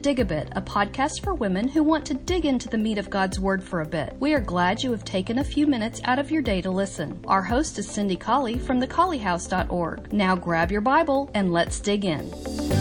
Dig a Bit, a podcast for women who want to dig into the meat of God's Word for a bit. We are glad you have taken a few minutes out of your day to listen. Our host is Cindy Colley from thecolleyhouse.org. Now grab your Bible and let's dig in.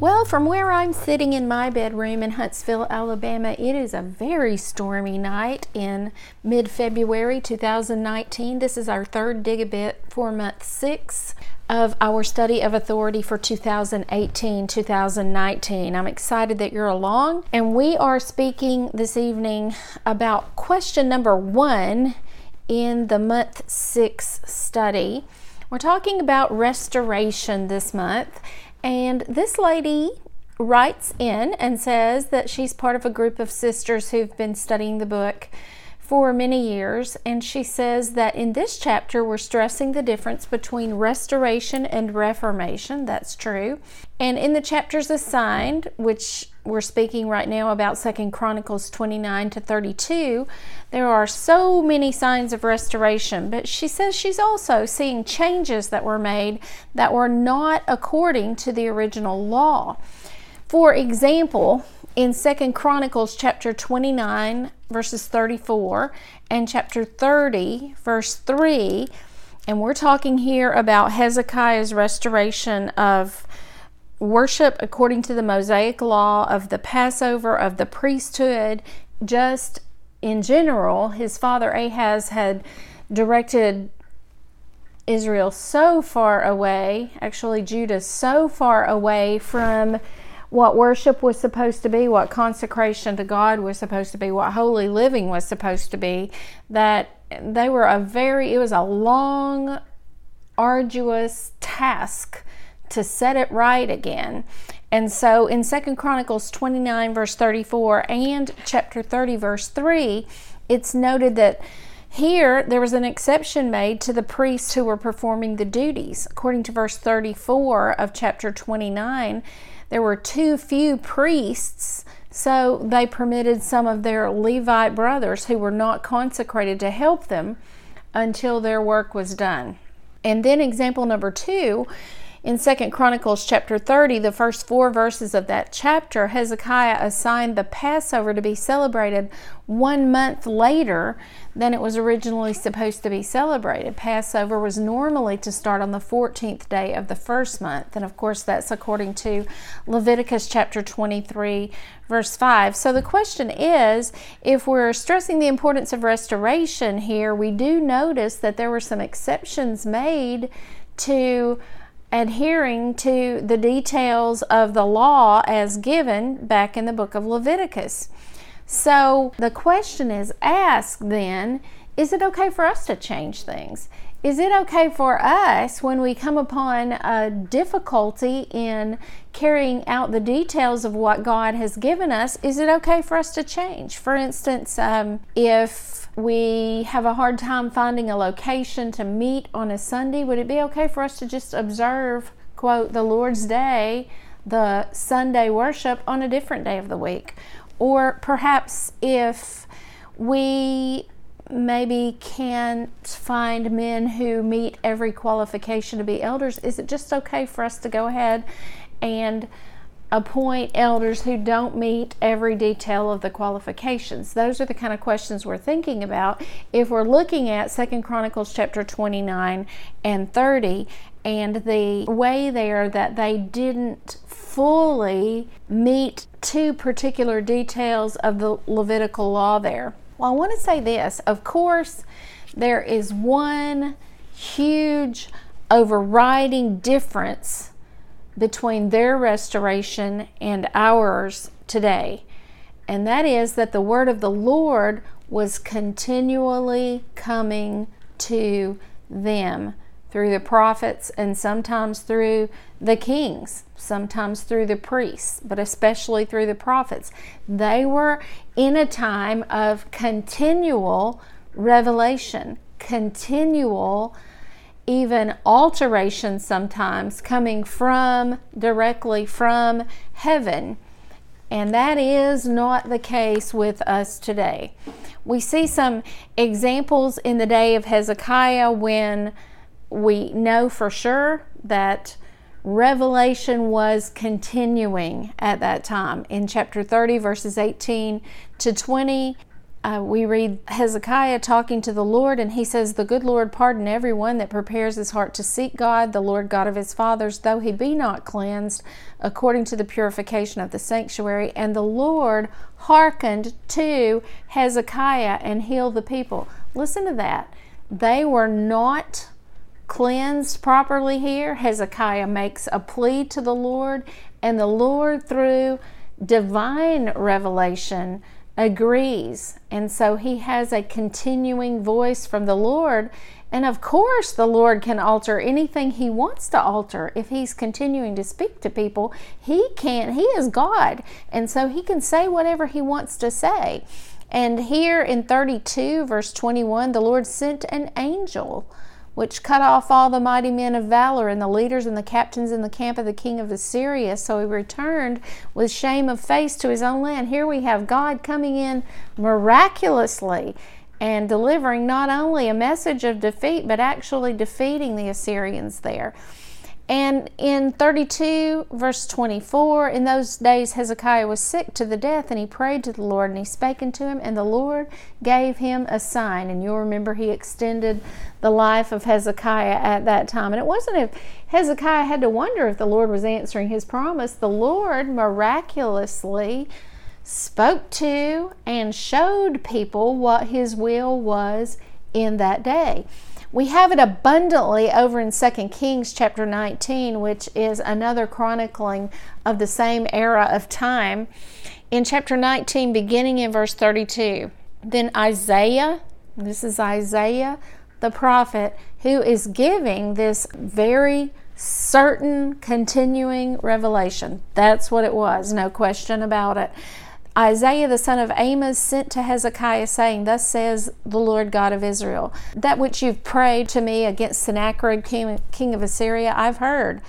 Well, from where I'm sitting in my bedroom in Huntsville, Alabama, it is a very stormy night in mid February 2019. This is our third Dig a Bit for month six of our study of authority for 2018 2019. I'm excited that you're along, and we are speaking this evening about question number one in the month six study. We're talking about restoration this month and this lady writes in and says that she's part of a group of sisters who've been studying the book for many years. And she says that in this chapter, we're stressing the difference between restoration and reformation. That's true. And in the chapters assigned, which we're speaking right now about Second Chronicles 29 to 32, there are so many signs of restoration. But she says she's also seeing changes that were made that were not according to the original law. For example, in Second Chronicles chapter 29 verses 34 and chapter 30 verse 3 and we're talking here about Hezekiah's restoration of worship according to the Mosaic law of the Passover of the priesthood. Just in general his father Ahaz had directed Israel so far away actually Judah so far away from what worship was supposed to be, what consecration to God was supposed to be, what holy living was supposed to be, that they were a very, it was a long, arduous task to set it right again. And so in Second Chronicles 29, verse 34, and chapter 30, verse 3, it's noted that here there was an exception made to the priests who were performing the duties. According to verse 34 of chapter 29, there were too few priests, so they permitted some of their Levite brothers who were not consecrated to help them until their work was done. And then example number 2 in Second Chronicles chapter 30, the first four verses of that chapter, Hezekiah assigned the Passover to be celebrated one month later than it was originally supposed to be celebrated. Passover was normally to start on the 14th day of the first month, and of course, that's according to Leviticus chapter 23, verse 5. So the question is if we're stressing the importance of restoration here, we do notice that there were some exceptions made to adhering to the details of the law as given back in the book of Leviticus. So the question is asked then is it okay for us to change things? Is it okay for us when we come upon a difficulty in carrying out the details of what God has given us? Is it okay for us to change? For instance, um, if we have a hard time finding a location to meet on a Sunday, would it be okay for us to just observe, quote, the Lord's Day, the Sunday worship on a different day of the week? Or perhaps if we maybe can't find men who meet every qualification to be elders, is it just okay for us to go ahead and appoint elders who don't meet every detail of the qualifications. Those are the kind of questions we're thinking about if we're looking at second chronicles chapter 29 and 30 and the way there that they didn't fully meet two particular details of the levitical law there. Well i want to say this. Of course there is one huge overriding difference between their restoration and ours today. And that is that the word of the Lord was continually coming to them through the prophets and sometimes through the kings, sometimes through the priests, but especially through the prophets. They were in a time of continual revelation, continual even alterations sometimes coming from directly from heaven. And that is not the case with us today. We see some examples in the day of Hezekiah when we know for sure that revelation was continuing at that time. In chapter 30, verses 18 to 20, uh, we read Hezekiah talking to the Lord, and he says, The good Lord pardon everyone that prepares his heart to seek God, the Lord God of his fathers, though he be not cleansed, according to the purification of the sanctuary. And the Lord hearkened to Hezekiah and healed the people. Listen to that. They were not cleansed properly here. Hezekiah makes a plea to the Lord, and the Lord, through divine revelation, agrees. And so he has a continuing voice from the Lord. And of course, the Lord can alter anything he wants to alter. If he's continuing to speak to people, he can't. He is God. And so he can say whatever he wants to say. And here in 32, verse 21, the Lord sent an angel which cut off all the mighty men of valor and the leaders and the captains in the camp of the king of Assyria. So he returned with shame of face to his own land. Here we have God coming in miraculously and delivering not only a message of defeat, but actually defeating the Assyrians there. And in 32, verse 24, in those days Hezekiah was sick to the death, and he prayed to the Lord, and he spake unto him, and the Lord gave him a sign. And you'll remember he extended the life of Hezekiah at that time. And it wasn't if Hezekiah had to wonder if the Lord was answering his promise, the Lord miraculously spoke to and showed people what his will was in that day. We have it abundantly over in 2 Kings chapter 19, which is another chronicling of the same era of time. In chapter 19, beginning in verse 32, then Isaiah, this is Isaiah the prophet, who is giving this very certain continuing revelation. That's what it was, no question about it. Isaiah the son of Amos sent to Hezekiah, saying, Thus says the Lord God of Israel, That which you've prayed to me against Sennacherib, king, king of Assyria, I've heard.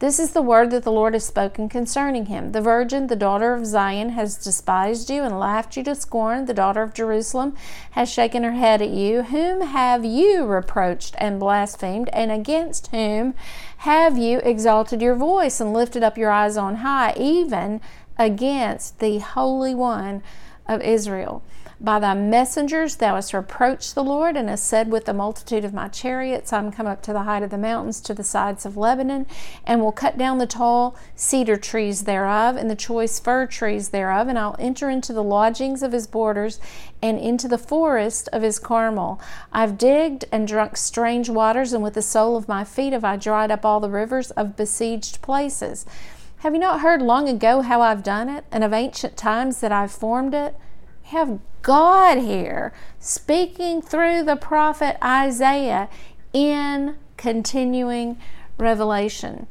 This is the word that the Lord has spoken concerning him. The virgin, the daughter of Zion, has despised you and laughed you to scorn. The daughter of Jerusalem has shaken her head at you. Whom have you reproached and blasphemed, and against whom have you exalted your voice and lifted up your eyes on high, even against the Holy One of Israel. By thy messengers thou hast reproached the Lord, and hast said, With the multitude of my chariots I'm come up to the height of the mountains, to the sides of Lebanon, and will cut down the tall cedar trees thereof, and the choice fir trees thereof, and I'll enter into the lodgings of his borders, and into the forest of his Carmel. I've digged and drunk strange waters, and with the sole of my feet have I dried up all the rivers of besieged places. Have you not heard long ago how I've done it, and of ancient times that I've formed it? We have God here speaking through the prophet Isaiah in continuing revelation.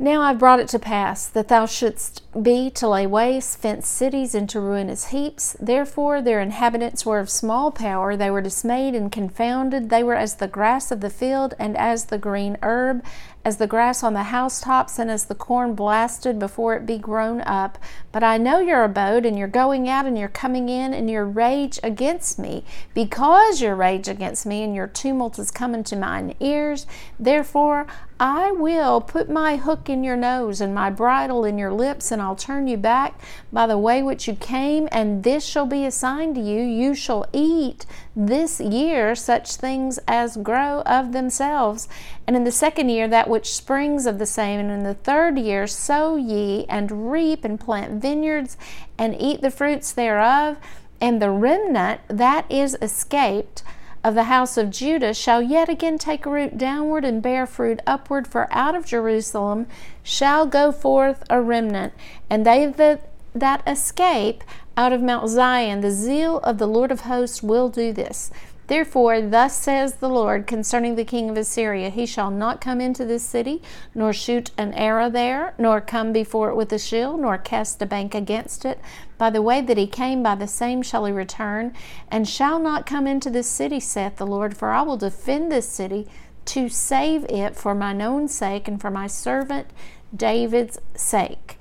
Now I've brought it to pass that thou shouldst be to lay waste fenced cities into ruinous heaps. Therefore their inhabitants were of small power. They were dismayed and confounded. They were as the grass of the field and as the green herb as the grass on the housetops and as the corn blasted before it be grown up. But I know your abode, and your going out and your coming in, and your rage against me. Because your rage against me and your tumult is coming to mine ears, therefore I will put my hook in your nose and my bridle in your lips, and I'll turn you back by the way which you came, and this shall be a sign to you. You shall eat this year such things as grow of themselves, and in the second year that which springs of the same, and in the third year sow ye and reap and plant vineyards and eat the fruits thereof, and the remnant that is escaped of the house of Judah shall yet again take root downward and bear fruit upward, for out of Jerusalem shall go forth a remnant, and they that, that escape out of Mount Zion, the zeal of the Lord of hosts will do this. Therefore, thus says the Lord concerning the king of Assyria He shall not come into this city, nor shoot an arrow there, nor come before it with a shield, nor cast a bank against it. By the way that he came, by the same shall he return, and shall not come into this city, saith the Lord. For I will defend this city to save it for mine own sake and for my servant David's sake.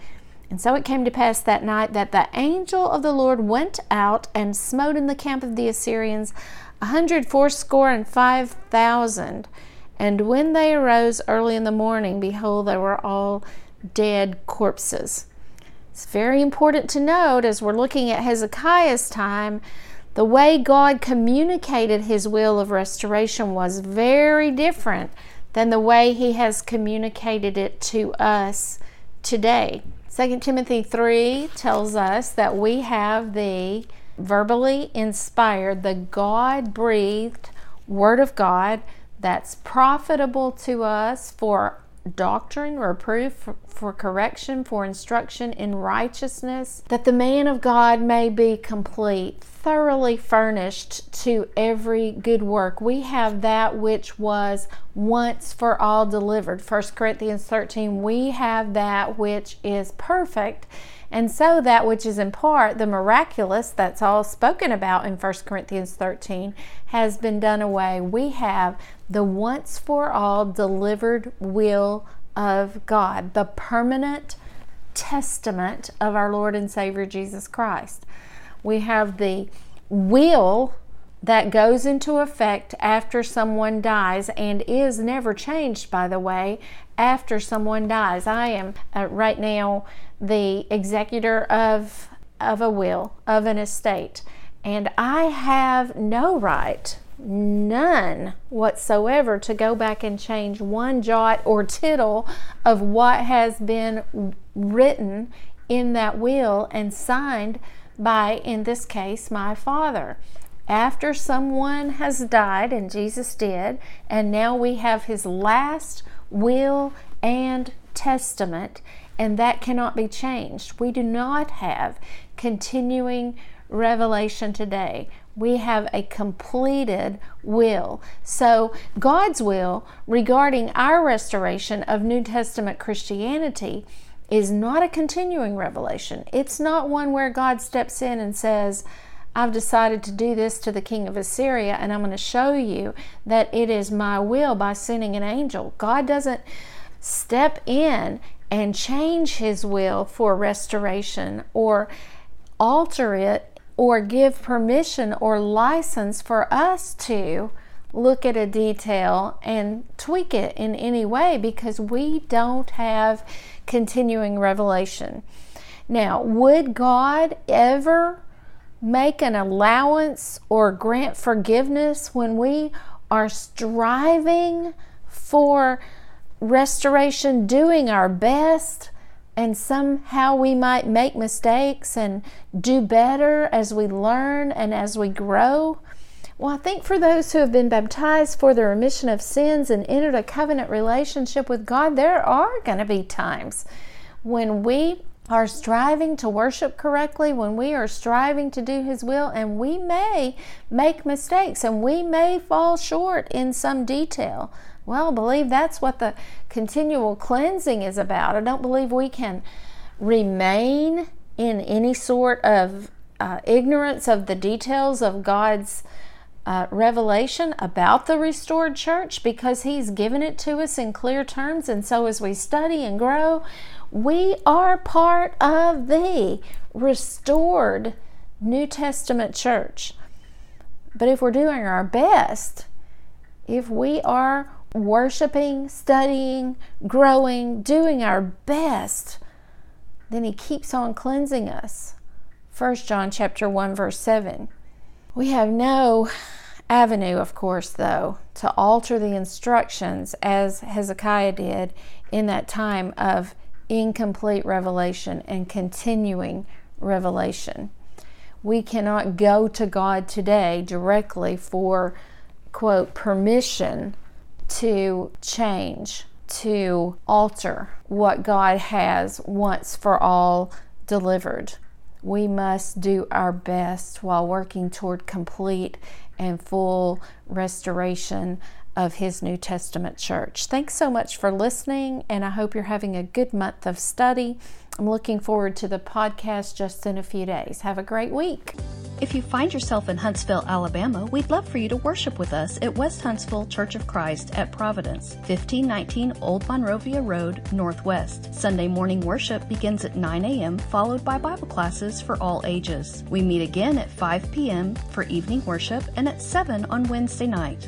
And so it came to pass that night that the angel of the Lord went out and smote in the camp of the Assyrians a hundred fourscore and five thousand. And when they arose early in the morning, behold, they were all dead corpses. It's very important to note as we're looking at Hezekiah's time, the way God communicated his will of restoration was very different than the way he has communicated it to us today. 2 Timothy 3 tells us that we have the verbally inspired, the God breathed Word of God that's profitable to us for doctrine, reproof, for, correction, for instruction in righteousness, that the man of God may be complete, thoroughly furnished to every good work. We have that which was once for all delivered. 1 Corinthians 13, we have that which is perfect and so that which is in part the miraculous, that's all spoken about in 1 Corinthians 13, has been done away. We have the once for all delivered will of God, the permanent testament of our Lord and Savior Jesus Christ. We have the will that goes into effect after someone dies and is never changed, by the way, after someone dies. I am uh, right now the executor of, of a will, of an estate, and I have no right, none whatsoever, to go back and change one jot or tittle of what has been written in that will and signed by, in this case, my father. After someone has died, and Jesus did, and now we have his last will and testament, and that cannot be changed. We do not have continuing revelation today. We have a completed will. So, God's will regarding our restoration of New Testament Christianity is not a continuing revelation. It's not one where God steps in and says, I've decided to do this to the king of Assyria, and I'm going to show you that it is my will by sending an angel. God doesn't step in and change his will for restoration or alter it or give permission or license for us to look at a detail and tweak it in any way because we don't have continuing revelation. Now, would God ever make an allowance or grant forgiveness when we are striving for restoration, doing our best, and somehow we might make mistakes and do better as we learn and as we grow. Well, I think for those who have been baptized for the remission of sins and entered a covenant relationship with God, there are going to be times when we are striving to worship correctly, when we are striving to do His will, and we may make mistakes and we may fall short in some detail. Well, I believe that's what the continual cleansing is about. I don't believe we can remain in any sort of uh, ignorance of the details of God's uh, revelation about the restored church because He's given it to us in clear terms. And so, as we study and grow, we are part of the restored New Testament church. But if we're doing our best, if we are worshiping, studying, growing, doing our best, then he keeps on cleansing us. 1 John chapter 1 verse 7. We have no avenue, of course, though, to alter the instructions as Hezekiah did in that time of incomplete revelation and continuing revelation. We cannot go to God today directly for, quote, permission to change, to alter what God has once for all delivered. We must do our best while working toward complete and full restoration of His New Testament church. Thanks so much for listening, and I hope you're having a good month of study. I'm looking forward to the podcast just in a few days. Have a great week. If you find yourself in Huntsville, Alabama, we'd love for you to worship with us at West Huntsville Church of Christ at Providence, 1519 Old Monrovia Road, Northwest. Sunday morning worship begins at 9 a.m., followed by Bible classes for all ages. We meet again at 5 p.m. for evening worship and at 7 on Wednesday night.